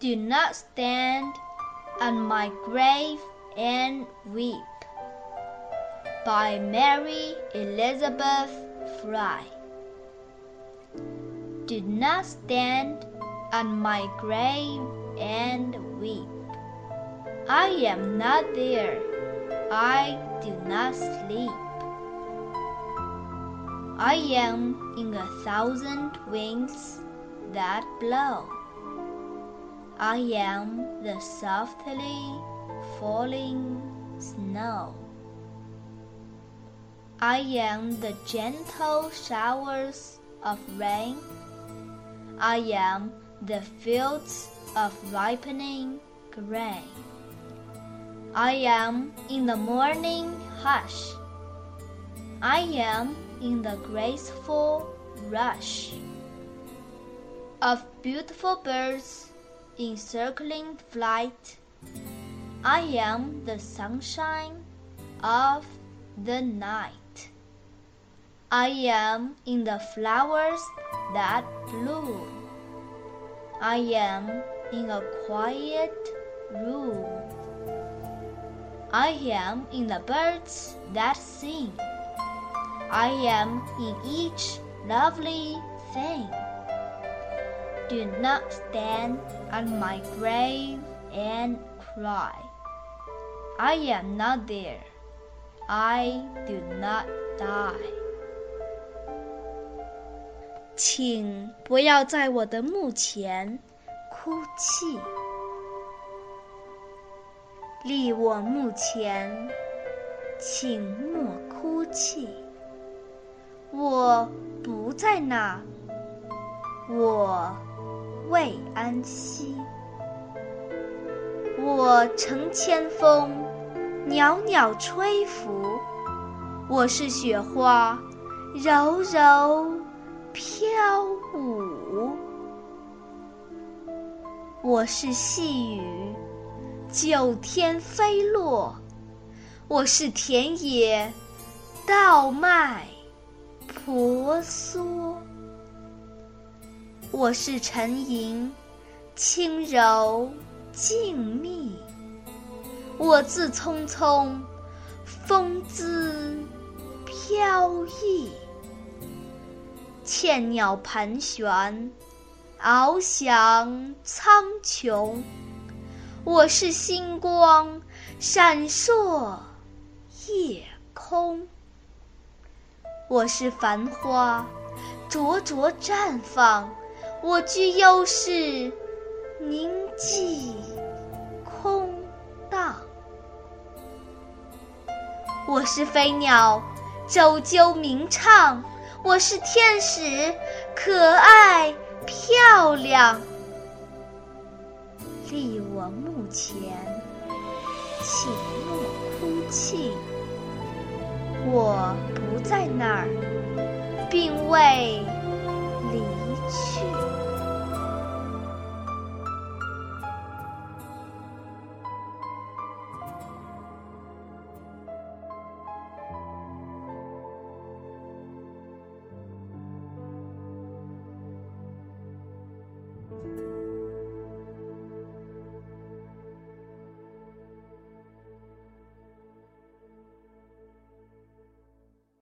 Do not stand on my grave and weep. By Mary Elizabeth Frye. Do not stand on my grave and weep. I am not there. I do not sleep. I am in a thousand winds that blow. I am the softly falling snow. I am the gentle showers of rain. I am the fields of ripening grain. I am in the morning hush. I am in the graceful rush of beautiful birds in circling flight. I am the sunshine of the night. I am in the flowers that bloom. I am in a quiet room. I am in the birds that sing. I am in each lovely thing. Do not stand at my grave and cry. I am not there. I do not die. 请不要在我的墓前哭泣，立我墓前，请莫哭泣。我不在那，我 未安息。我乘千风，袅袅吹拂。我是雪花，柔柔。飘舞，我是细雨，九天飞落；我是田野，稻麦婆娑；我是沉吟，轻柔静谧；我自匆匆，风姿飘逸。倩鸟盘旋，翱翔苍穹。我是星光，闪烁夜空。我是繁花，灼灼绽放。我居幽室，宁寂空荡。我是飞鸟，啾啾鸣唱。我是天使，可爱漂亮。立我墓前，请莫哭泣。我不在那儿，并未离去。